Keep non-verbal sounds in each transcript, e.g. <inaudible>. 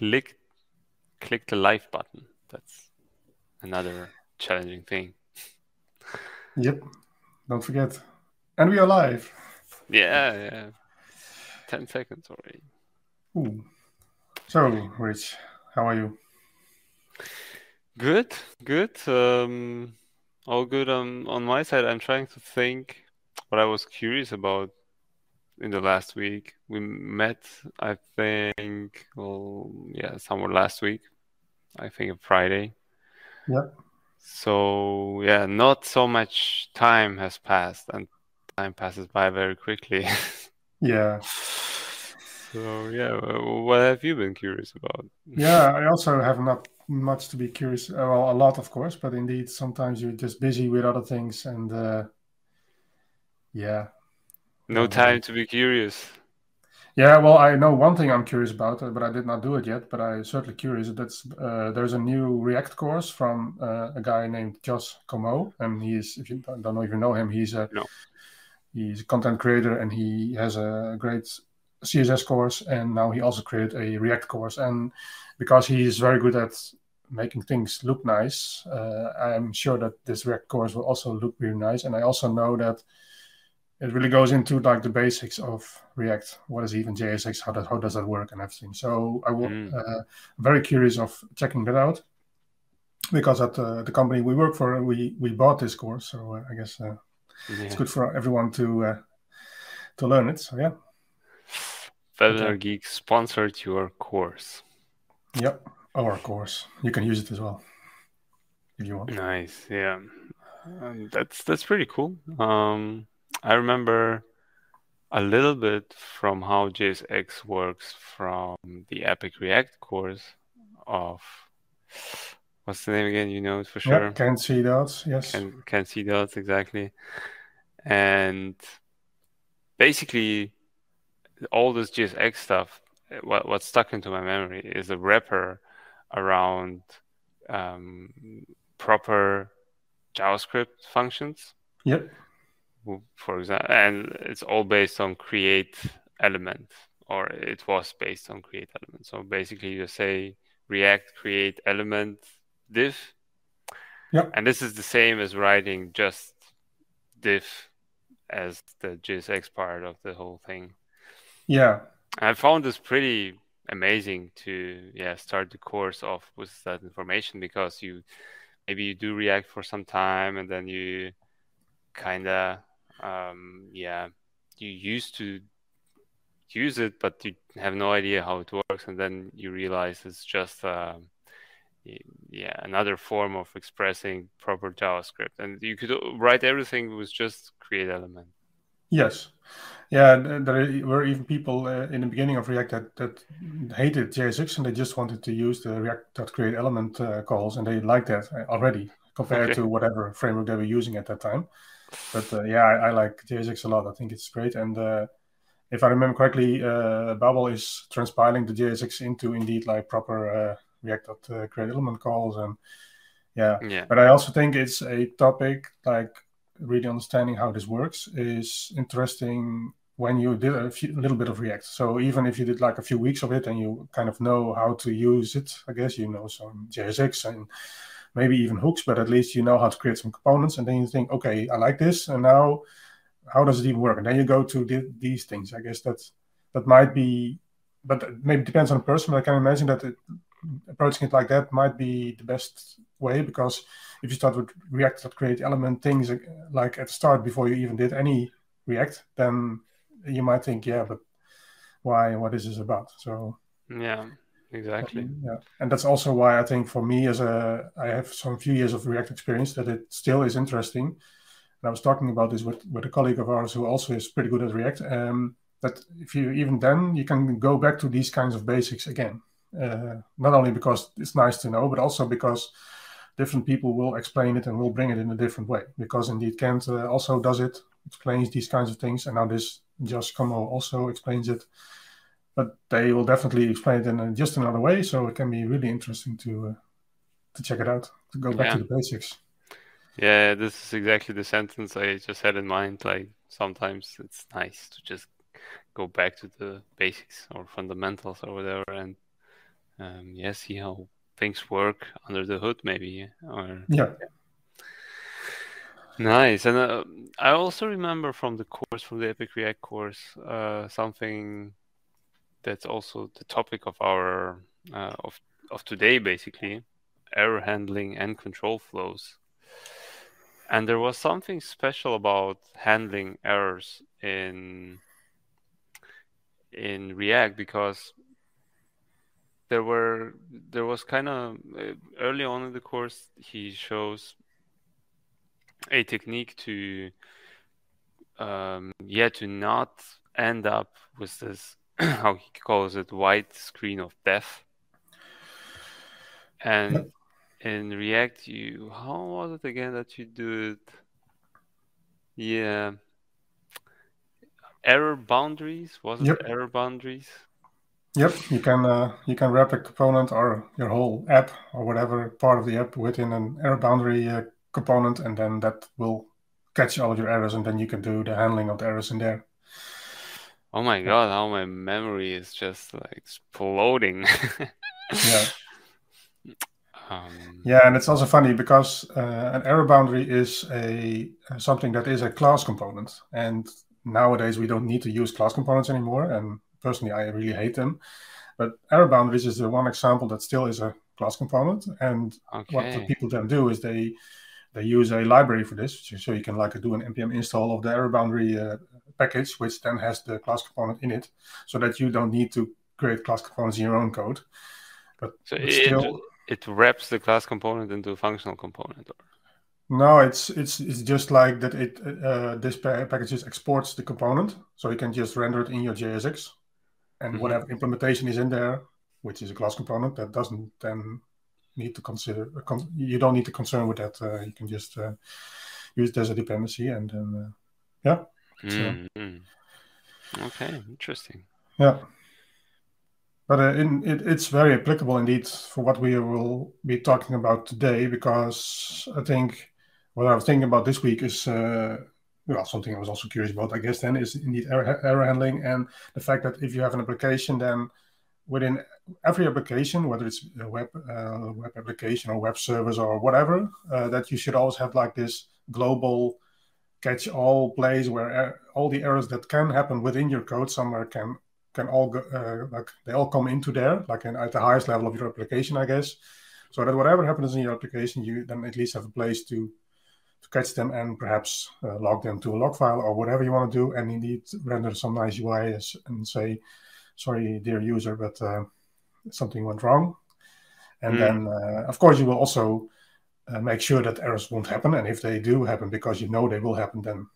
click click the live button. That's another challenging thing. Yep. Don't forget. And we are live. Yeah, yeah. Ten seconds already. Ooh. So, Rich, how are you? Good, good. Um, all good on on my side. I'm trying to think what I was curious about in the last week. We met, I think, well, yeah, somewhere last week. I think a Friday. Yeah. So yeah, not so much time has passed, and time passes by very quickly. <laughs> yeah. So yeah, what have you been curious about? Yeah, I also have not much to be curious. Well, a lot, of course, but indeed, sometimes you're just busy with other things, and uh, yeah. No time to be curious. Yeah, well, I know one thing I'm curious about, uh, but I did not do it yet. But I'm certainly curious. That's uh, there's a new React course from uh, a guy named Josh Comeau, and he's if you don't know if you know him, he's a no. he's a content creator, and he has a great CSS course, and now he also created a React course. And because he is very good at making things look nice, uh, I'm sure that this React course will also look really nice. And I also know that it really goes into like the basics of React. What is even JSX? How does how does that work and everything? So I will mm. uh, very curious of checking that out because at uh, the company we work for, we we bought this course. So uh, I guess uh, yeah. it's good for everyone to uh, to learn it. So yeah. WebinarGeek sponsored your course. Yep, our course. You can use it as well if you want. Nice, yeah. Um, that's that's pretty cool. Um, I remember a little bit from how JSX works from the Epic React course of what's the name again? You know it for sure. Yeah, Kent C. Dodds. Yes. Can Kent C. Dodds exactly, and basically all this JSX stuff. What what stuck into my memory is a wrapper around um, proper JavaScript functions. Yep for example, and it's all based on create element, or it was based on create element. So basically, you say React create element div, yeah, and this is the same as writing just div as the JSX part of the whole thing. Yeah, I found this pretty amazing to yeah start the course off with that information because you maybe you do React for some time and then you kind of um, yeah, you used to use it, but you have no idea how it works, and then you realize it's just uh, yeah another form of expressing proper JavaScript, and you could write everything with just create element. Yes, yeah, there were even people uh, in the beginning of React that, that hated JSX and they just wanted to use the React.create element uh, calls, and they liked that already compared okay. to whatever framework they were using at that time. But uh, yeah, I, I, like JSX a lot. I think it's great. And uh, if I remember correctly, uh, Babel is transpiling the JSX into indeed like proper uh, React uh, create element calls. And yeah. yeah, but I also think it's a topic like really understanding how this works is interesting when you did a, few, a, little bit of React. So even if you did like a few weeks of it and you kind of know how to use it, I guess you know some JSX and maybe even hooks, but at least you know how to create some components. And then you think, okay, I like this, and now how does it even work? And then you go to the, these things. I guess that's that might be, but maybe depends on the person. But I can imagine that it, approaching it like that might be the best way because if you start with React that create element things uh, like at the start before you even did any React, then you might think, yeah, but why? What is this about? So yeah exactly. Yeah. And that's also why i think for me as a i have some few years of react experience that it still is interesting. And i was talking about this with, with a colleague of ours who also is pretty good at react um, that if you even then you can go back to these kinds of basics again. Uh, not only because it's nice to know but also because different people will explain it and will bring it in a different way. Because indeed kent uh, also does it explains these kinds of things. And now this Josh Comeau also explains it but they will definitely explain it in just another way. So it can be really interesting to uh, to check it out. To go back yeah. to the basics. Yeah, this is exactly the sentence I just had in mind. Like sometimes it's nice to just go back to the basics or fundamentals or whatever, and um, yeah, see how things work under the hood, maybe. Or yeah. Nice, and uh, I also remember from the course, from the Epic React course, uh, something that's also the topic of our uh, of of today, basically, error handling and control flows. And there was something special about handling errors in in React because there were there was kind of uh, early on in the course he shows a technique to um, yeah to not end up with this <clears throat> how he calls it white screen of death. And yep. in react you how was it again that you do it? Yeah. Error boundaries? Was it error boundaries? Yep, you can uh, you can wrap a component or your whole app or whatever part of the app within an error boundary uh, component, and then that will catch all of your errors, and then you can do the handling of the errors in there. Oh my god, how my memory is just like exploding. yeah. <laughs> Um... Yeah, and it's also funny because uh, an error boundary is a something that is a class component, and nowadays we don't need to use class components anymore, and personally, I really hate them. But error boundaries is the one example that still is a class component. And okay. what the people then do is they they use a library for this, so you can like do an npm install of the error boundary uh, package, which then has the class component in it, so that you don't need to create class components in your own code. But, so but it, still, it wraps the class component into a functional component. Or? No, it's it's it's just like that. It uh, this package just exports the component, so you can just render it in your JSX and mm-hmm. whatever implementation is in there, which is a class component, that doesn't then need to consider. You don't need to concern with that. Uh, you can just uh, use it as a dependency, and then uh, yeah. Mm-hmm. So, okay, interesting. Yeah, but uh, in, it, it's very applicable indeed for what we will be talking about today, because I think what I was thinking about this week is uh, well, something I was also curious about, I guess, then is indeed error, error handling and the fact that if you have an application, then within every application, whether it's a web uh, web application or web service or whatever, uh, that you should always have like this global catch-all place where er- all the errors that can happen within your code somewhere can can all go, uh, like they all come into there, like in, at the highest level of your application, I guess. So that whatever happens in your application, you then at least have a place to to catch them and perhaps uh, log them to a log file or whatever you want to do, and indeed render some nice UI and say, "Sorry, dear user, but uh, something went wrong." And mm. then, uh, of course, you will also uh, make sure that errors won't happen, and if they do happen, because you know they will happen, then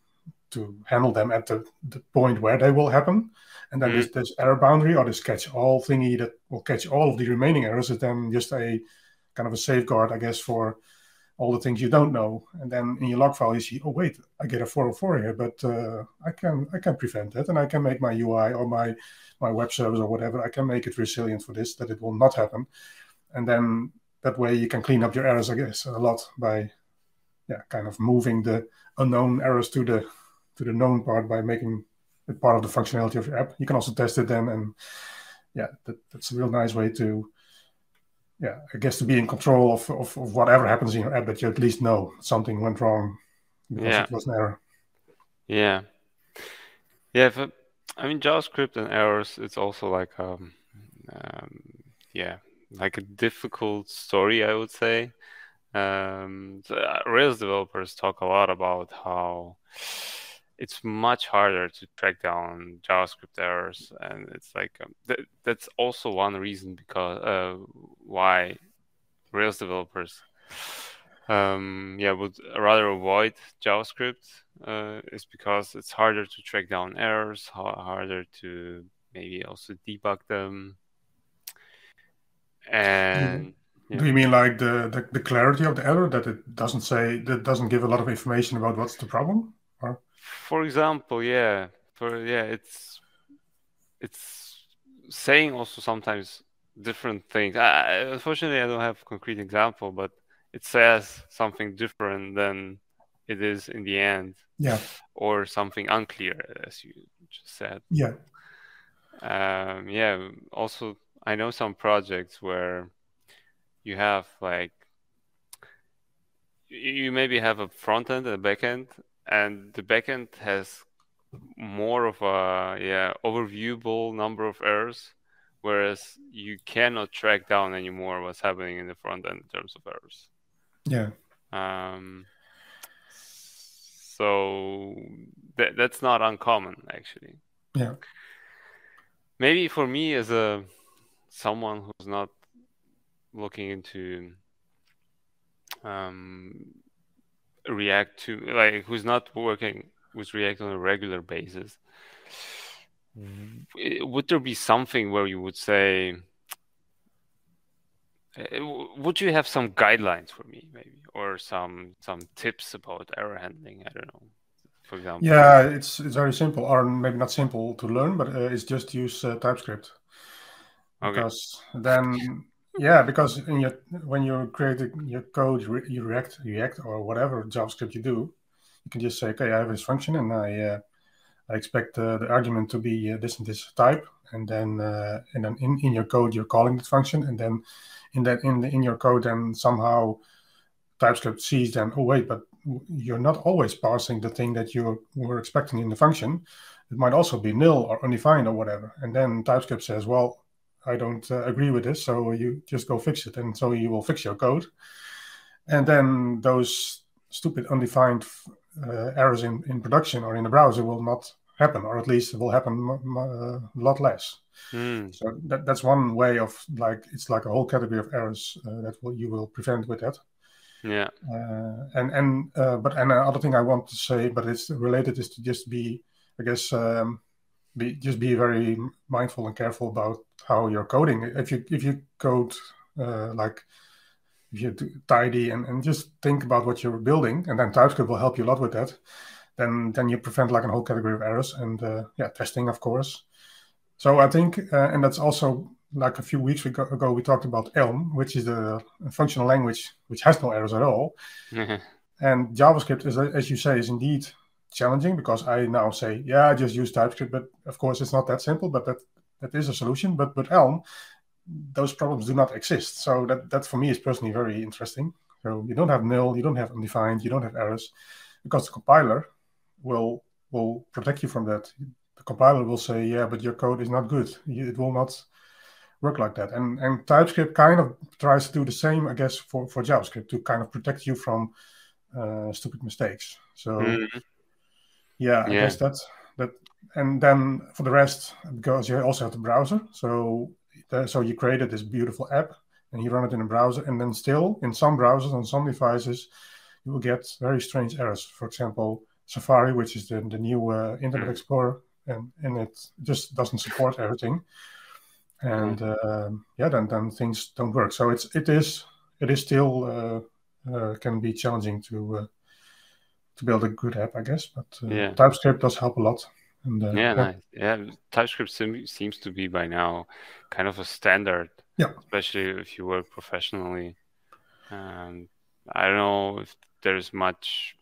to handle them at the, the point where they will happen. And then mm. this, this error boundary or this catch-all thingy that will catch all of the remaining errors is then just a kind of a safeguard, I guess, for all the things you don't know. And then in your log file, you see, oh wait, I get a 404 here, but uh, I can I can prevent that, and I can make my UI or my my web service or whatever. I can make it resilient for this, that it will not happen. And then that way you can clean up your errors, I guess, a lot by yeah, kind of moving the unknown errors to the to the known part by making it part of the functionality of your app. You can also test it then, and yeah, that, that's a real nice way to yeah, I guess to be in control of, of, of, whatever happens in your app, that you at least know something went wrong because yeah. it was an error. Yeah, yeah. But, I mean, JavaScript and errors, it's also like um, um, yeah, like a difficult story, I would say. Um, so uh, Rails developers talk a lot about how it's much harder to track down JavaScript errors, and it's like um, th- that's also one reason because uh, why Rails developers, um, yeah, would rather avoid JavaScript uh, is because it's harder to track down errors, harder to maybe also debug them, and. Mm. Yeah. Do you mean like the, the, the clarity of the error that it doesn't say that doesn't give a lot of information about what's the problem? Or? for example, yeah, for yeah, it's it's saying also sometimes different things. I, unfortunately, I don't have a concrete example, but it says something different than it is in the end. Yeah. Or something unclear, as you just said. Yeah. Um, yeah. Also, I know some projects where you have like you maybe have a front end and a back end, and the backend has more of a yeah overviewable number of errors, whereas you cannot track down anymore what's happening in the front end in terms of errors. Yeah. Um, so that that's not uncommon actually. Yeah. Maybe for me as a someone who's not looking into um, React to like who's not working with React on a regular basis, would there be something where you would say, eh, would you have some guidelines for me, maybe, or some some tips about error handling? I don't know, for example. Yeah, it's it's very simple, or maybe not simple to learn, but uh, it's just use uh, TypeScript. Okay. Because then yeah, because in your when you're creating your code, you React, React, or whatever JavaScript you do, you can just say, okay, I have this function, and I uh, I expect uh, the argument to be uh, this and this type, and then uh, and then in, in your code you're calling that function, and then in that in the, in your code, then somehow TypeScript sees then, oh wait, but you're not always passing the thing that you were expecting in the function. It might also be nil or undefined or whatever, and then TypeScript says, well I don't uh, agree with this. So you just go fix it. And so you will fix your code. And then those stupid undefined uh, errors in, in production or in the browser will not happen, or at least it will happen a lot less. Mm. So that, that's one way of like, it's like a whole category of errors uh, that will, you will prevent with that. Yeah. Uh, and, and, uh, but, and another thing I want to say, but it's related is to just be, I guess, um, be just be very mindful and careful about how you're coding. If you if you code uh, like if you tidy and, and just think about what you're building, and then TypeScript will help you a lot with that. Then then you prevent like a whole category of errors and uh, yeah, testing of course. So I think, uh, and that's also like a few weeks ago we talked about Elm, which is a functional language which has no errors at all. Mm-hmm. <laughs> And JavaScript is, as you say, is indeed challenging because I now say, yeah, I just use TypeScript, but of course it's not that simple, but that that is a solution. But with Elm, those problems do not exist. So that that for me is personally very interesting. So you don't have nil, you don't have undefined, you don't have errors, because the compiler will will protect you from that. The compiler will say, yeah, but your code is not good. It will not work like that. And and TypeScript kind of tries to do the same, I guess, for for JavaScript to kind of protect you from uh, stupid mistakes. So. Mm-hmm yeah, I yeah. guess that's that. And then for the rest, because you also have the browser, so so you created this beautiful app and you run it in a browser, and then still in some browsers on some devices, you will get very strange errors. For example, Safari, which is the, the new uh, Internet hmm. Explorer, and, and it just doesn't support everything. And uh, yeah, then then things don't work. So it's it is it is still uh, uh can be challenging to uh, to build a good app, I guess. But uh, yeah. TypeScript does help a lot. And, yeah, nice. yeah, TypeScript sim- seems to be by now kind of a standard. Yeah. Especially if you work professionally. Um, I don't know if there's much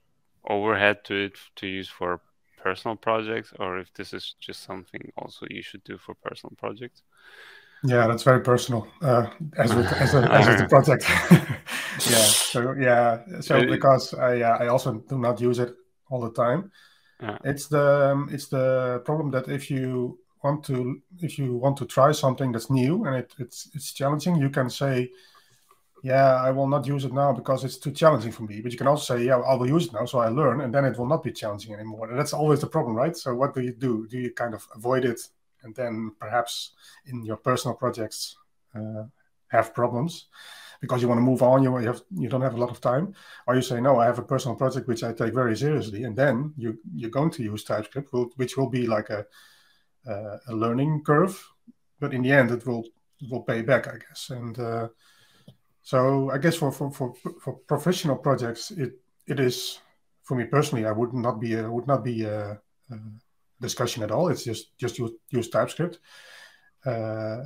overhead to it to use for personal projects, or if this is just something also you should do for personal projects. Yeah, that's very personal, uh, as with as, a, as with the <laughs> project. <laughs> yeah. So yeah. So because I uh, I also do not use it all the time. Yeah. It's the um, it's the problem that if you want to if you want to try something that's new and it, it's it's challenging, you can say, yeah, I will not use it now because it's too challenging for me. But you can also say, yeah, I will use it now, so I learn, and then it will not be challenging anymore. And that's always the problem, right? So what do you do? Do you kind of avoid it and then perhaps in your personal projects uh, have problems because you want to move on you have you don't have a lot of time or you say no i have a personal project which i take very seriously and then you you're going to use typescript which will be like a uh, a learning curve but in the end it will it will pay back i guess. And uh, so i guess for, for for for professional projects it it is for me personally i would not be a, would not be a, a discussion at all. It's just just use, use TypeScript. Uh,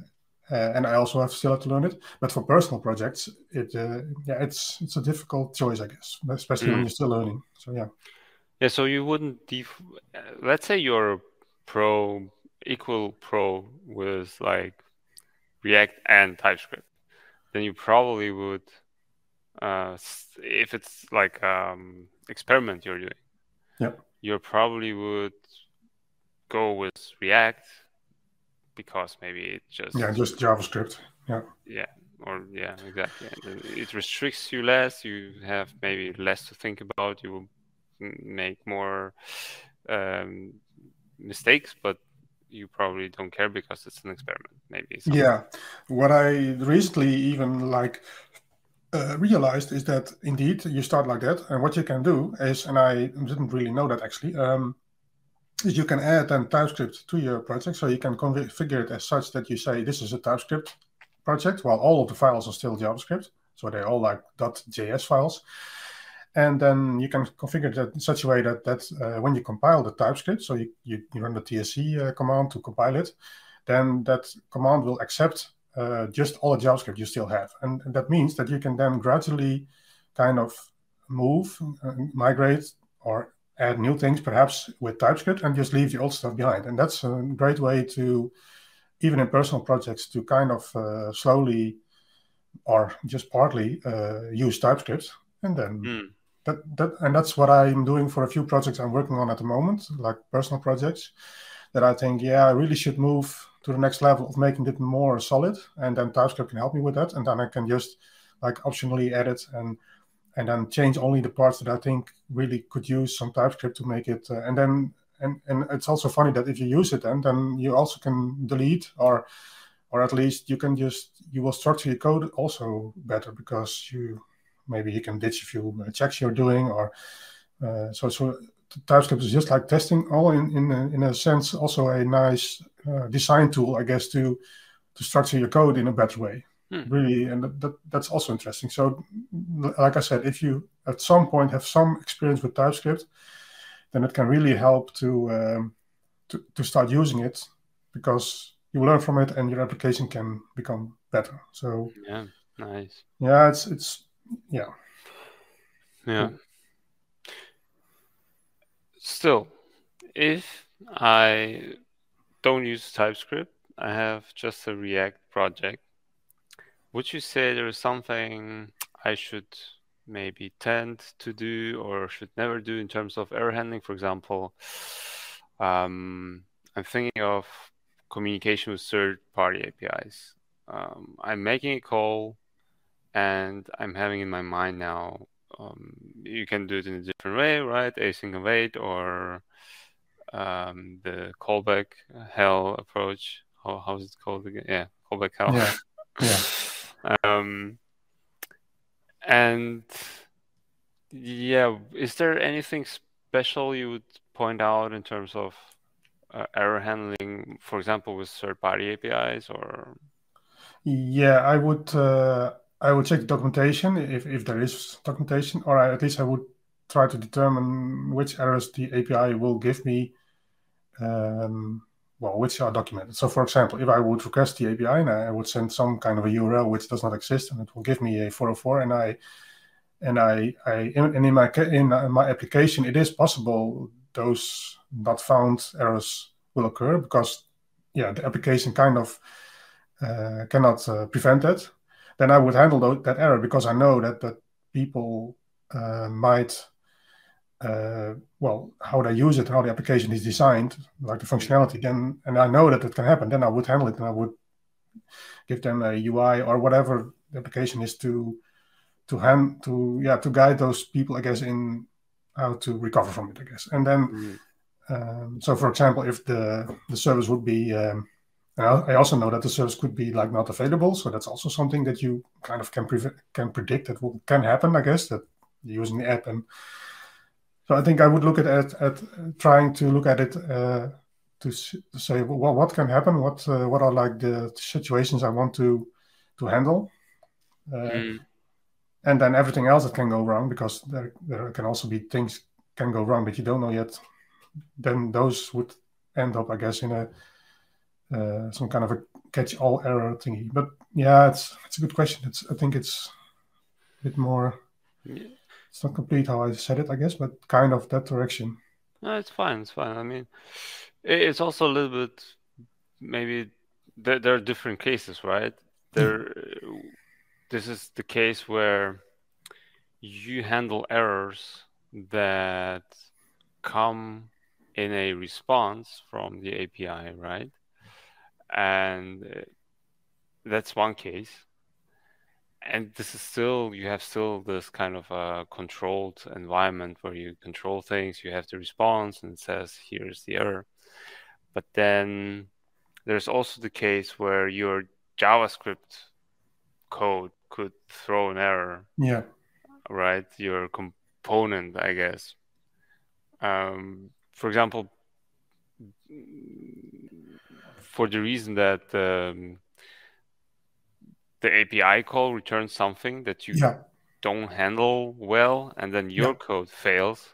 uh, and I also have still have to learn it. But for personal projects, it uh, yeah, it's it's a difficult choice, I guess, especially mm. when you're still learning. So yeah. Yeah. So you wouldn't def- let's say you're pro equal pro with like React and TypeScript, then you probably would, uh, if it's like um, experiment you're doing, yeah, you probably would go with React because maybe it just yeah just JavaScript. Yeah. Yeah or yeah exactly. It restricts you less. You have maybe less to think about. You make more um, mistakes but you probably don't care because it's an experiment maybe. Something. yeah. What i recently even like uh, realized is that indeed you start like that and what you can do is and i didn't really know that actually um, is you can add then typescript to your project so you can configure it as such that you say this is a typescript project while all of the files are still javascript so they're all like .js files and then you can configure that in such a way that that uh, when you compile the TypeScript, so you, you, you run the TSC uh, command to compile it, then that command will accept uh, just all the JavaScript you still have. And, and, that means that you can then gradually kind of move, uh, migrate, or add new things perhaps with TypeScript and just leave the old stuff behind. And that's a great way to, even in personal projects, to kind of uh, slowly or just partly uh, use TypeScript and then. Mm that, that and that's what I'm doing for a few projects I'm working on at the moment, like personal projects. That I think, yeah, I really should move to the next level of making it more solid, and then TypeScript can help me with that, and then I can just like optionally edit and and then change only the parts that I think really could use some TypeScript to make it, uh, and then and and it's also funny that if you use it, and then you also can delete or or at least you can just you will structure your code also better because you maybe you can ditch a few uh, checks you're doing or uh, so so TypeScript is just like testing all in in a, in a sense also a nice uh, design tool I guess to to structure your code in a better way hmm. really and that, that, that's also interesting so like I said if you at some point have some experience with TypeScript then it can really help to um, to, to start using it because you learn from it and your application can become better so yeah nice yeah it's it's yeah. Yeah. Still, if I don't use TypeScript, I have just a React project. Would you say there is something I should maybe tend to do or should never do in terms of error handling? For example, um, I'm thinking of communication with third party APIs. Um, I'm making a call and I'm having in my mind now um, you can do it in a different way, right? Async await or um, the callback hell approach. How how's it called again? Yeah, callback hell. Yeah. <laughs> yeah. Um, and yeah, is there anything special you would point out in terms of uh, error handling, for example, with third-party APIs or? Yeah, I would. Uh I would check the documentation if, if there is documentation, or at least I would try to determine which errors the API will give me, um, well, which are documented. So, for example, if I would request the API and I would send some kind of a URL which does not exist, and it will give me a 404, and I and I, I and in my in my application, it is possible those not found errors will occur because, yeah, the application kind of uh, cannot uh, prevent it then I would handle that error because I know that that people uh, might uh, well how they use it, how the application is designed, like the functionality. Then and I know that it can happen. Then I would handle it and I would give them a UI or whatever the application is to to hand to yeah to guide those people I guess in how to recover from it I guess. And then mm-hmm. um, so for example, if the the service would be um, I also know that the service could be like not available, so that's also something that you kind of can pre- can predict that will, can happen. I guess that using the app, and so I think I would look at at, at trying to look at it uh, to, to, say well, what can happen, what uh, what are like the situations I want to to handle, uh, mm. and then everything else that can go wrong because there there can also be things can go wrong that you don't know yet. Then those would end up, I guess, in a uh, some kind of a catch-all error thingy. But yeah, it's it's a good question. It's I think it's a bit more. Yeah. It's not complete how I said it, I guess, but kind of that direction. No, it's fine. It's fine. I mean, it's also a little bit maybe there, there are different cases, right? There, this is the case where you handle errors that come in a response from the API, right? And uh, that's one case. And this is still, you have still this kind of a controlled environment where you control things, you have the response and it says, here's the error. But then there's also the case where your JavaScript code could throw an error. Yeah. Right? Your component, I guess. Um, for example, for the reason that um, the API call returns something that you yeah. don't handle well, and then your yeah. code fails.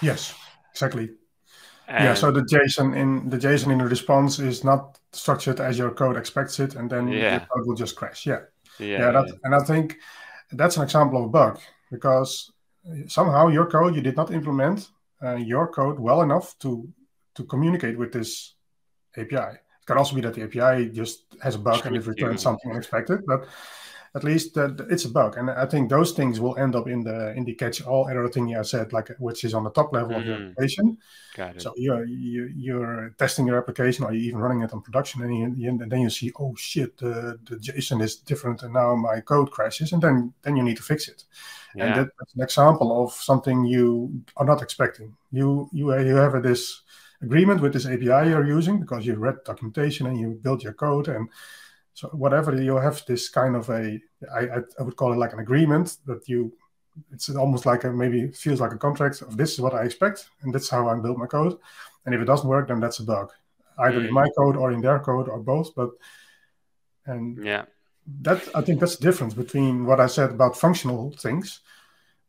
Yes, exactly. And yeah, so the JSON in the JSON in the response is not structured as your code expects it, and then yeah. your code will just crash. Yeah, yeah, yeah, that, and I think that's an example of a bug because somehow your code you did not implement uh, your code well enough to to communicate with this API. Can also be that the API just has a bug and it returns something unexpected, but at least uh, it's a bug. And I think those things will end up in the in the catch all error thing I said, like which is on the top level mm. of your mm-hmm. application. Got it. So you're you, you're testing your application, or you're even running it on production, and, you, and then you see, oh shit, the the JSON is different, and now my code crashes, and then then you need to fix it. Yeah. And that's an example of something you are not expecting. You you you have this agreement with this API you're using because you read documentation and you built your code and so whatever you have this kind of a I, I would call it like an agreement that you it's almost like a maybe feels like a contract of this is what I expect and that's how I build my code. And if it doesn't work, then that's a bug, either mm. in my code or in their code or both. But and yeah, that I think that's the difference between what I said about functional things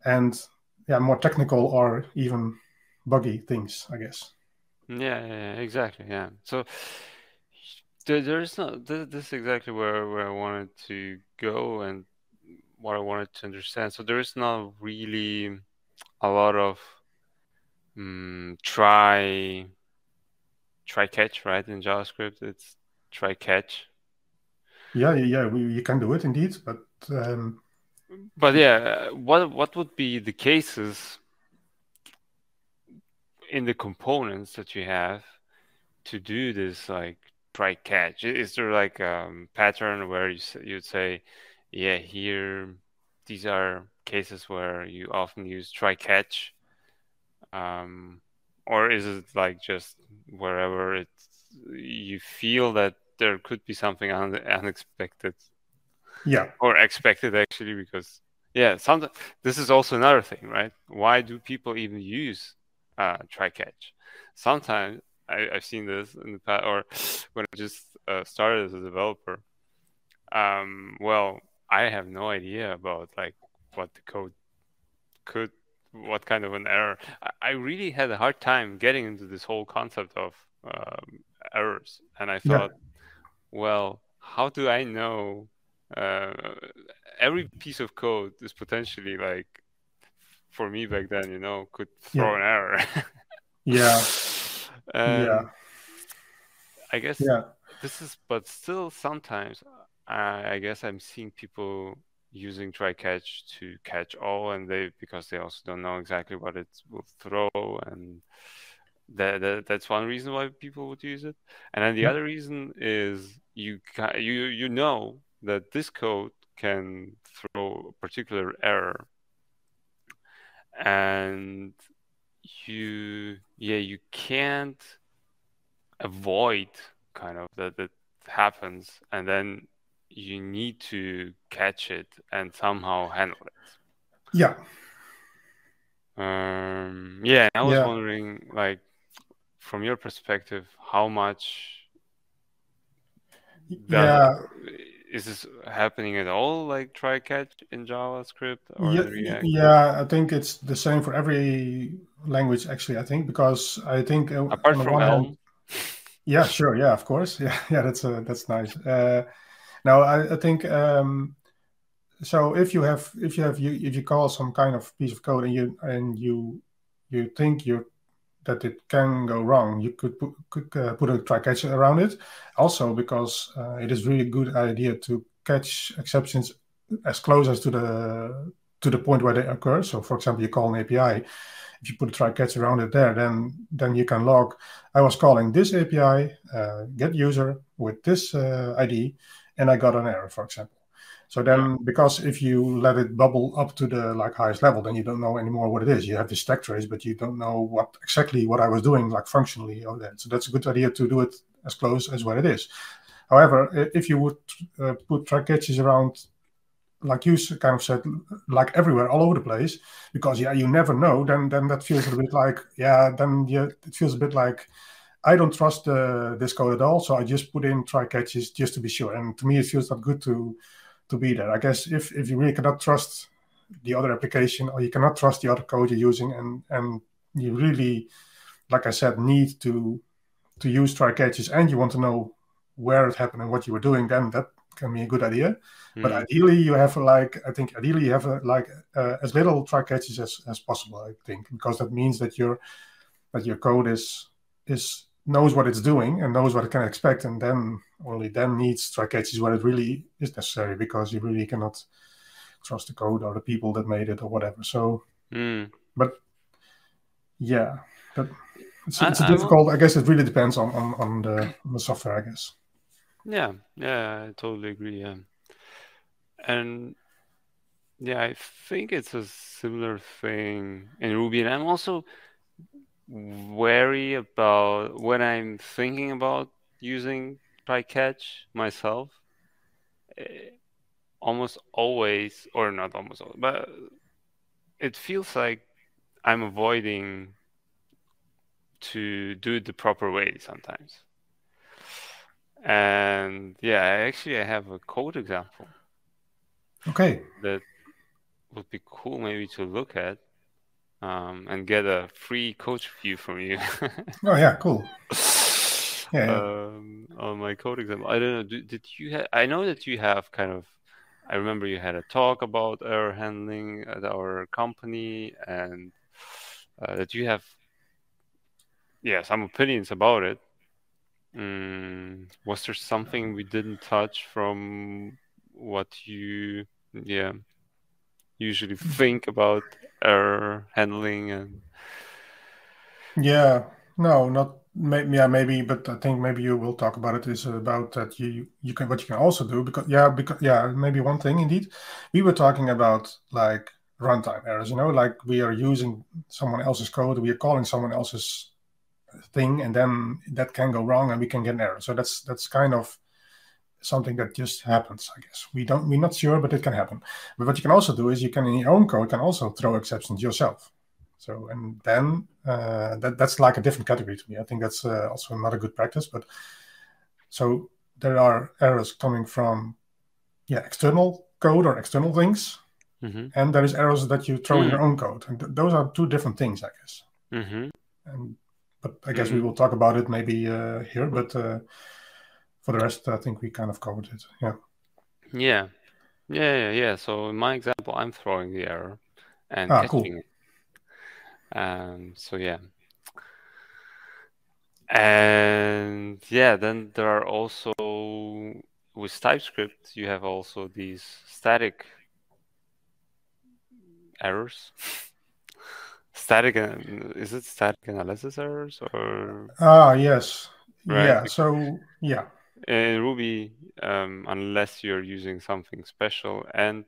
and yeah, more technical or even buggy things, I guess. Yeah, yeah, exactly. Yeah. So there, there's not this, this is exactly where where I wanted to go and what I wanted to understand. So there is not really a lot of um, try try catch right in JavaScript. It's try catch. Yeah, yeah, we, you can do it indeed, but um... but yeah, what what would be the cases in the components that you have to do this like try catch? Is there like a um, pattern where you you'd say, yeah, here these are cases where you often use try catch, um, or is it like just wherever it's you feel that there could be something un- unexpected? Yeah, or expected actually because yeah, sometimes this is also another thing, right? Why do people even use uh, try catch? Sometimes I, have seen this in the past, or <sighs> when I just uh, started as a developer. Um, well, I have no idea about like what the code could, what kind of an error. I, I really had a hard time getting into this whole concept of um, errors, and I thought, yeah. well, how do I know? Uh, every piece of code is potentially like, for me back then, you know, could throw yeah. an error. <laughs> yeah. Um, yeah. I guess yeah. this is, but still sometimes I, I guess I'm seeing people using try catch to catch all, and they because they also don't know exactly what it will throw, and that, that that's one reason why people would use it. And then the yeah. other reason is you can, you you know that this code can throw a particular error, and you yeah you can't avoid kind of that that happens and then you need to catch it and somehow handle it. Yeah. Um yeah i was yeah. wondering like from your perspective how much yeah is this happening at all like try catch in javascript or yeah, yeah i think it's the same for every language actually i think because i think uh, apart from hand, yeah sure yeah of course. <laughs> Yeah yeah that's uh, that's nice. Uh, now i, I think um, so if you have if you have you if you call some kind of piece of code and you and you you think you're that it can go wrong, you could put, could, uh, put a try catch around it. Also, because uh, it is really good idea to catch exceptions as close as to the to the point where they occur. So, for example, you call an API. If you put a try catch around it there, then then you can log. I was calling this API uh, get user with this uh, ID, and I got an error, for example. So then, because if you let it bubble up to the like highest level, then you don't know anymore what it is. You have the stack trace, but you don't know what exactly what I was doing, like functionally or that. So that's a good idea to do it as close as what it is. However, if you would uh, put try catches around, like you kind of said, like everywhere, all over the place, because yeah, you never know. Then then that feels a bit like yeah, then you, it feels a bit like I don't trust uh, this code at all, so I just put in try catches just to be sure. And to me, it feels not good to to be there. I guess if, if you really cannot trust the other application or you cannot trust the other code you're using and and you really, like I said, need to to use try catches and you want to know where it happened and what you were doing, then that can be a good idea. Mm. But hmm. ideally, you have like I think ideally you have a, like uh, as little try catches as, as possible. I think because that means that your that your code is is knows what it's doing and knows what it can expect, and then only then needs try catches where it really is necessary because you really cannot trust the code or the people that made it or whatever. So, mm. but yeah, but it's, it's I, difficult. I, I guess it really depends on on, on the, on the software. I guess. Yeah, yeah, I totally agree. Yeah, and yeah, I think it's a similar thing in Ruby, and I'm also wary about when I'm thinking about using try catch myself. Eh, almost always, or not almost always, but it feels like I'm avoiding to do it the proper way sometimes. And yeah, actually, I have a code example. Okay. That would be cool maybe to look at um, and get a free coach view from you. <laughs> oh yeah, cool. Yeah, yeah. Um, on my code example, I don't know. Did, did you have? I know that you have kind of. I remember you had a talk about error handling at our company, and uh, that you have, yeah, some opinions about it. Mm, was there something we didn't touch from what you, yeah, usually think about error handling and yeah. No not maybe yeah maybe but i think maybe you will talk about it is about that you you can what you can also do because yeah because yeah maybe one thing indeed. We were talking about like runtime errors you know like we are using someone else's code we are calling someone else's thing and then that can go wrong and we can get an error. So that's that's kind of something that just happens, I guess. We don't we're not sure, but it can happen. But what you can also do is you can in your own code can also throw exceptions yourself. So and then uh, that that's like a different category to me. I think that's uh, also not a good practice. But so there are errors coming from yeah external code or external things, mm-hmm. and there is errors that you throw mm-hmm. in your own code, and th- those are two different things, I guess. Mm-hmm. And but I guess we mm-hmm. will talk about it maybe uh, here. But uh, for the rest, I think we kind of covered it. Yeah. Yeah. Yeah, yeah, yeah. So in my example, I'm throwing the error and ah, catching cool. it. Um, so yeah. And yeah, then there are also with TypeScript, you have also these static errors. <laughs> static, is it static analysis errors or? Ah, yes. Right. Yeah. So yeah, in Ruby, um, unless you're using something special and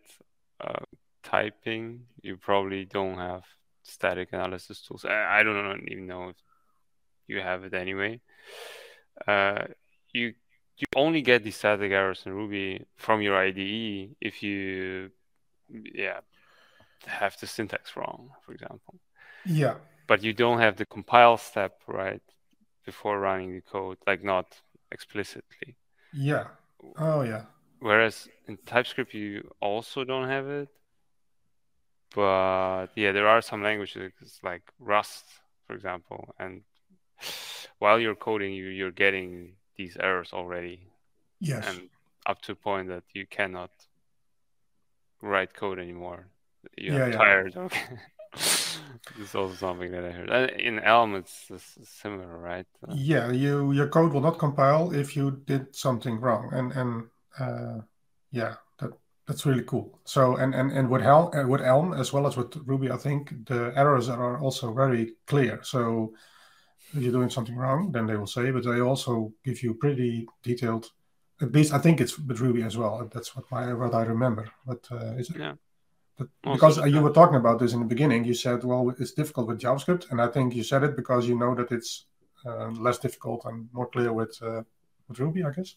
uh, typing, you probably don't have static analysis tools. I, I don't even know if you have it anyway. Uh, you you only get these static errors in Ruby from your IDE if you yeah have the syntax wrong, for example. Yeah. But you don't have the compile step right before running the code, like not explicitly. Yeah. Oh, yeah. Whereas in TypeScript, you also don't have it. But yeah, there are some languages like Rust, for example, and while you're coding, you you're getting these errors already. Yes. And up to a point that you cannot write code anymore. You're yeah, tired. Yeah. <laughs> Okay. <laughs> this is also something that I heard. Uh, in Elm, it's, it's similar, right? Uh, yeah, you your code will not compile if you did something wrong, and and uh, yeah, that that's really cool. So and and and with Helm, uh, with Elm as well as with Ruby, I think the errors are also very clear. So if you're doing something wrong, then they will say, but they also give you pretty detailed. At least I think it's with Ruby as well. That's what my what I remember. But uh, is it? Yeah. But because you were talking about this in the beginning, you said, well, it's difficult with JavaScript, and I think you said it because you know that it's uh, less difficult and more clear with uh, with Ruby, I guess.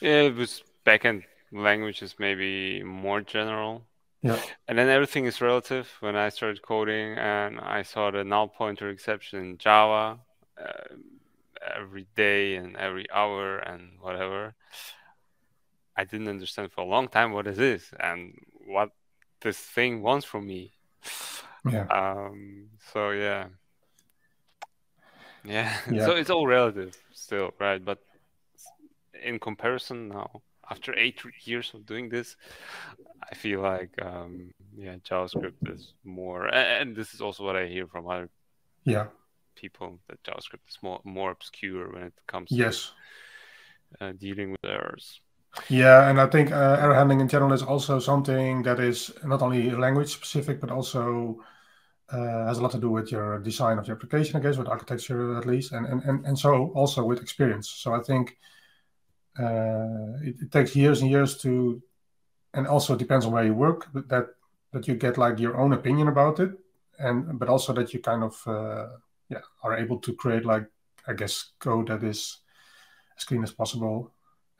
Yeah, it was backend languages maybe more general. Yeah. And then everything is relative. When I started coding and I saw the null pointer exception in Java uh, every day and every hour and whatever, I didn't understand for a long time what it is and what this thing wants from me. Yeah. Um. So yeah. Yeah. <laughs> yeah. So it's all relative still, right? But in comparison now, after eight years of doing this, I feel like um, yeah, JavaScript is more, and this is also what I hear from other yeah people that JavaScript is more more obscure when it comes yes. to uh, dealing with errors. Yeah, and I think uh, error handling in general is also something that is not only language specific, but also uh, has a lot to do with your design of your application, I guess, with architecture at least, and and and, and so also with experience. So I think uh, it, it, takes years and years to, and also depends on where you work that that you get like your own opinion about it, and but also that you kind of uh, yeah are able to create like I guess code that is as clean as possible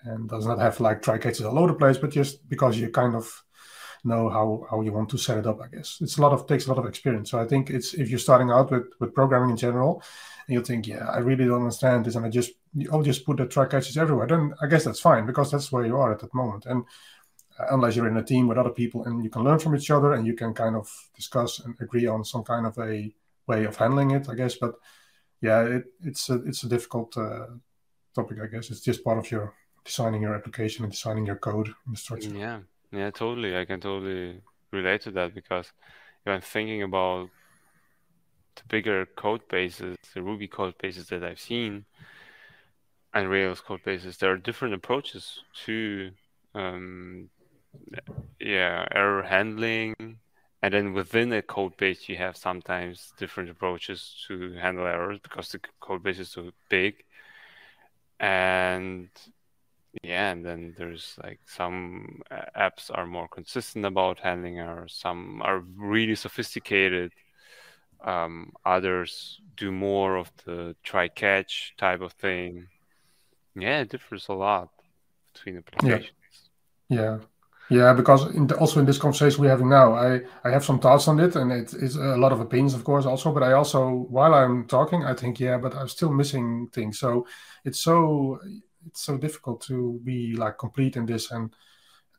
and does not have like try catches all over the place, but just because you kind of know how how you want to set it up. I guess it's a lot of takes a lot of experience. So I think it's if you're starting out with with programming in general, and you think, yeah, I really don't understand this, and I just I'll just put the try catches everywhere. Then I guess that's fine because that's where you are at that moment. And uh, unless you're in a team with other people and you can learn from each other and you can kind of discuss and agree on some kind of a way of handling it, I guess. But yeah, it, it's a it's a difficult uh, topic. I guess it's just part of your designing your application and designing your code and. Yeah, yeah, totally. I can totally relate to that because if I'm thinking about the bigger code bases, the Ruby code bases that I've seen, and Rails code bases, there are different approaches to, um, yeah, error handling. And then within a code base, you have sometimes different approaches to handle errors because the code base is so big. And yeah, and then there's like some apps are more consistent about handling errors. Some are really sophisticated. Um, others do more of the try catch type of thing. Yeah, it differs a lot between applications. Yeah, yeah, yeah because in the, also in this conversation we're having now, I I have some thoughts on it, and it is a lot of opinions, of course, also. But I also, while I'm talking, I think, yeah, but I'm still missing things. So it's so it's so difficult to be like complete in this and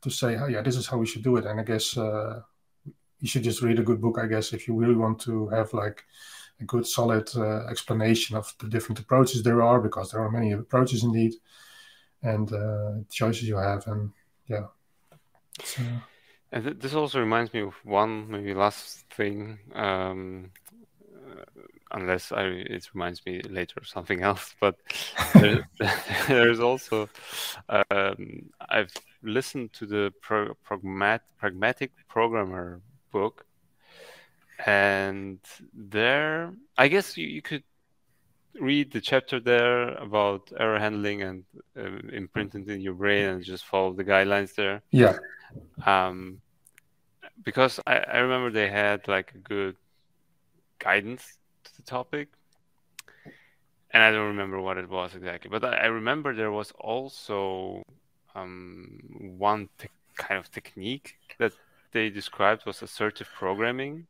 to say, oh, yeah, this is how we should do it. And I guess uh, you should just read a good book, I guess, if you really want to have like a good, solid uh, explanation of the different approaches there are, because there are many approaches indeed, and uh, choices you have. And yeah. So. And th- this also reminds me of one maybe last thing. Um, unless I, it reminds me later of something else. <laughs> But there's, <laughs> there's also um, I've listened to the pro, pragmat, pragmatic programmer book, and there I guess you, you could read the chapter there about error handling and uh, imprint it in your brain and just follow the guidelines there. Yeah. Um, because I, I remember they had like a good guidance the topic, and I don't remember what it was exactly, but I, remember there was also um, one te- kind of technique that they described was assertive programming,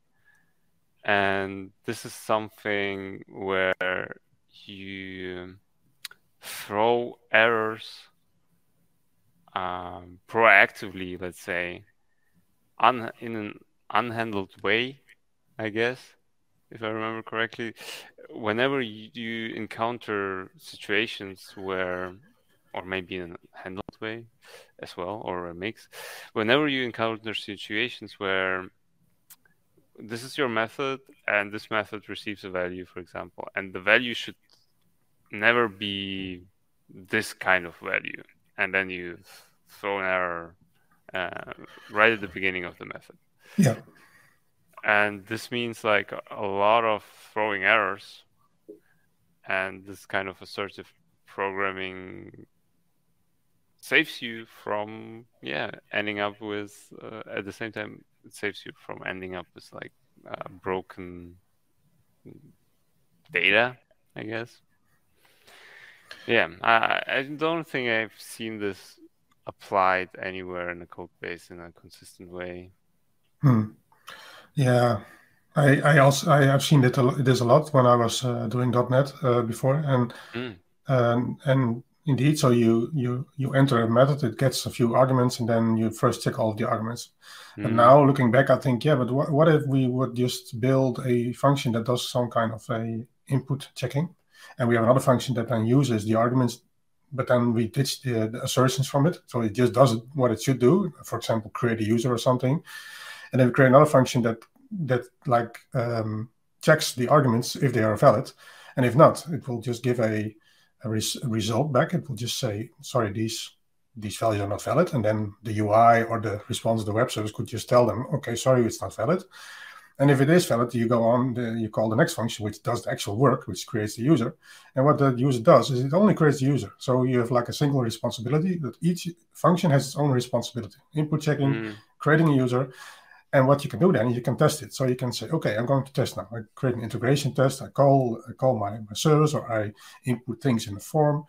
and this is something where you throw errors um, proactively, let's say, un- in an unhandled way, I guess, if I remember correctly, whenever you encounter situations where, or maybe in a handled way as well, or a mix, whenever you encounter situations where this is your method, and this method receives a value, for example, and the value should never be this kind of value, and then you throw an error uh, right at the beginning of the method. Yeah. And this means like a lot of throwing errors, and this kind of assertive programming saves you from yeah ending up with uh, at the same time it saves you from ending up with like uh, broken data i guess yeah I, I don't think i've seen this applied anywhere in the code base in a consistent way hmm. Yeah I, I also I have seen it this a lot when I was uh, doing .NET uh, before, and mm. and and Indeed. So you you you enter a method, it gets a few arguments, and then you first check all of the arguments. Mm. And now looking back, I think, yeah, but what, what if we would just build a function that does some kind of a input checking, and we have another function that then uses the arguments, but then we ditch the, the assertions from it, so it just does what it should do. For example, create a user or something, and then we create another function that that like um, checks the arguments if they are valid, and if not, it will just give a a, res- result back, it will just say, sorry, these these values are not valid. And then the UI or the response of the web service could just tell them, okay, sorry, it's not valid. And if it is valid, you go on, the, you call the next function, which does the actual work, which creates the user. And what the user does is it only creates the user. So you have like a single responsibility that each function has its own responsibility. Input checking, mm. creating a user, and what you can do then, is you can test it. So you can say, okay, I'm going to test now. I create an integration test. I call I call my, my service or I input things in the form.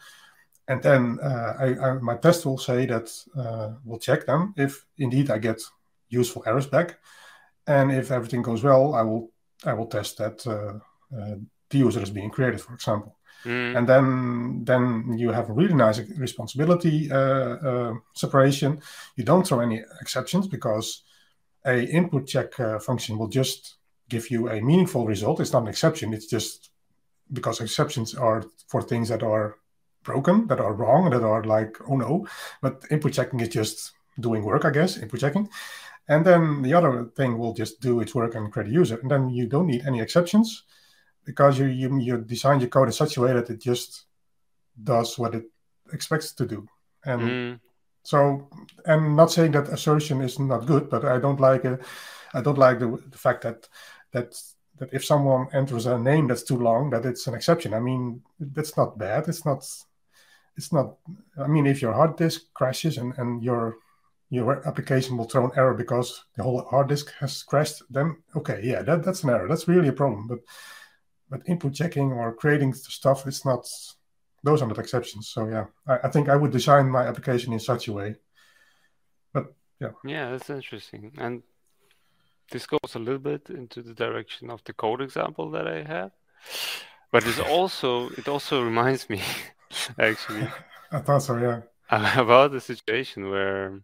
And then uh, I, I, my test will say that uh, will check them if indeed I get useful errors back. And if everything goes well, I will I will test that uh, uh the user is being created, for example. Mm. And then then you have a really nice responsibility uh, uh, separation. You don't throw any exceptions because a input check uh, function will just give you a meaningful result. It's not an exception. It's just because exceptions are for things that are broken, that are wrong, that are like, oh no. But input checking is just doing work, I guess, input checking. And then the other thing will just do its work and create a user. And then you don't need any exceptions because you, you, you design your code in such a way that it just does what it expects to do. And mm. So I'm not saying that assertion is not good, but I don't like it. I don't like the, the fact that that that if someone enters a name that's too long, that it's an exception. I mean, that's not bad. It's not. It's not. I mean, if your hard disk crashes and and your your application will throw an error because the whole hard disk has crashed, then okay, yeah, that, that's an error. That's really a problem. But but input checking or creating stuff, it's not those are not exceptions. So yeah, I, I, think I would design my application in such a way. But yeah. Yeah, that's interesting. And this goes a little bit into the direction of the code example that I have. But it's <laughs> also it also reminds me <laughs> actually <laughs> I thought so, yeah. About the situation where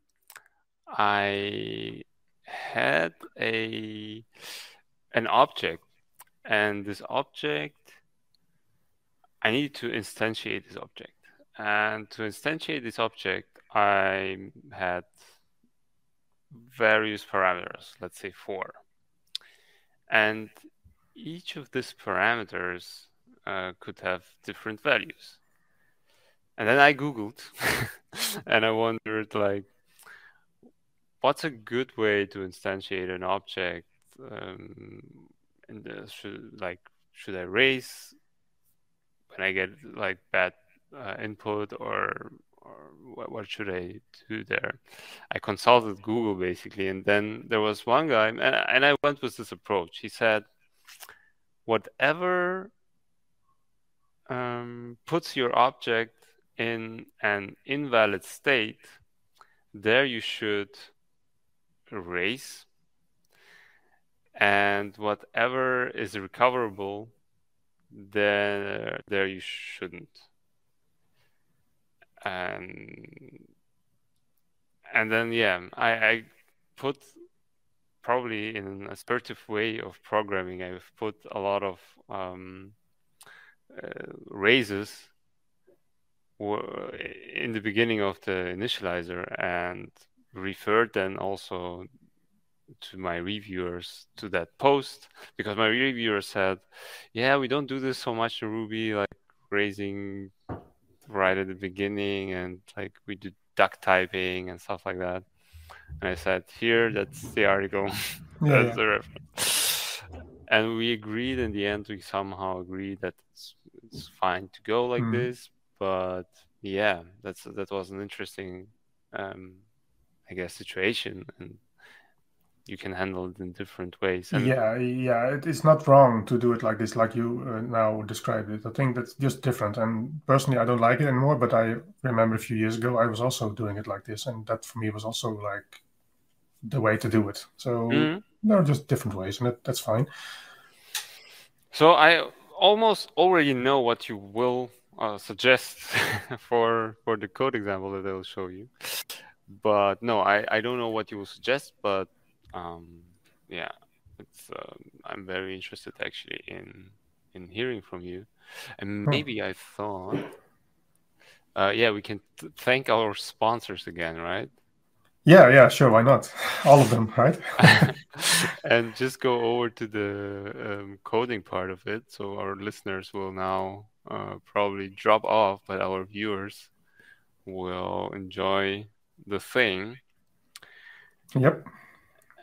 I had a an object and this object I need to instantiate this object. And to instantiate this object, I had various parameters, let's say four. And each of these parameters uh, could have different values. And then I Googled <laughs> and I wondered, like, what's a good way to instantiate an object? Um, and uh, should, like, should I raise when I get like bad uh, input or or what, what, should I do there? I consulted Google basically, and then there was one guy, and, and I went with this approach. He said, whatever um, puts your object in an invalid state, there you should erase, and whatever is recoverable there there you shouldn't. And and then yeah i i put probably in an assertive way of programming i've put a lot of um, uh, raises in the beginning of the initializer and referred then also to my reviewers to that post because my reviewer said, "Yeah, we don't do this so much in Ruby, like raising right at the beginning, and like we do duck typing and stuff like that." And I said, "Here, that's the article. <laughs> That's yeah. the reference." And we agreed in the end. We somehow agreed that it's, it's fine to go like Mm. this, but yeah, that's that was an interesting, um, I guess, situation, and you can handle it in different ways. And yeah, yeah, it, it's not wrong to do it like this, like you uh, now described it. I think that's just different. And personally, I don't like it anymore. But I remember a few years ago, I was also doing it like this, and that for me was also like the way to do it. So Mhm. there are just different ways, and that, that's fine. So I almost already know what you will uh, suggest <laughs> for for the code example that I'll show you. But no, I, I don't know what you will suggest, but um, yeah, it's uh, I'm very interested actually in in hearing from you. And maybe I thought, uh, yeah, we can th- thank our sponsors again, right? Yeah, yeah, sure, why not? All of them, right? <laughs> <laughs> and just go over to the um, coding part of it. So our listeners will now uh, probably drop off, but our viewers will enjoy the thing. yep.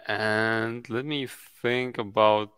And let me think about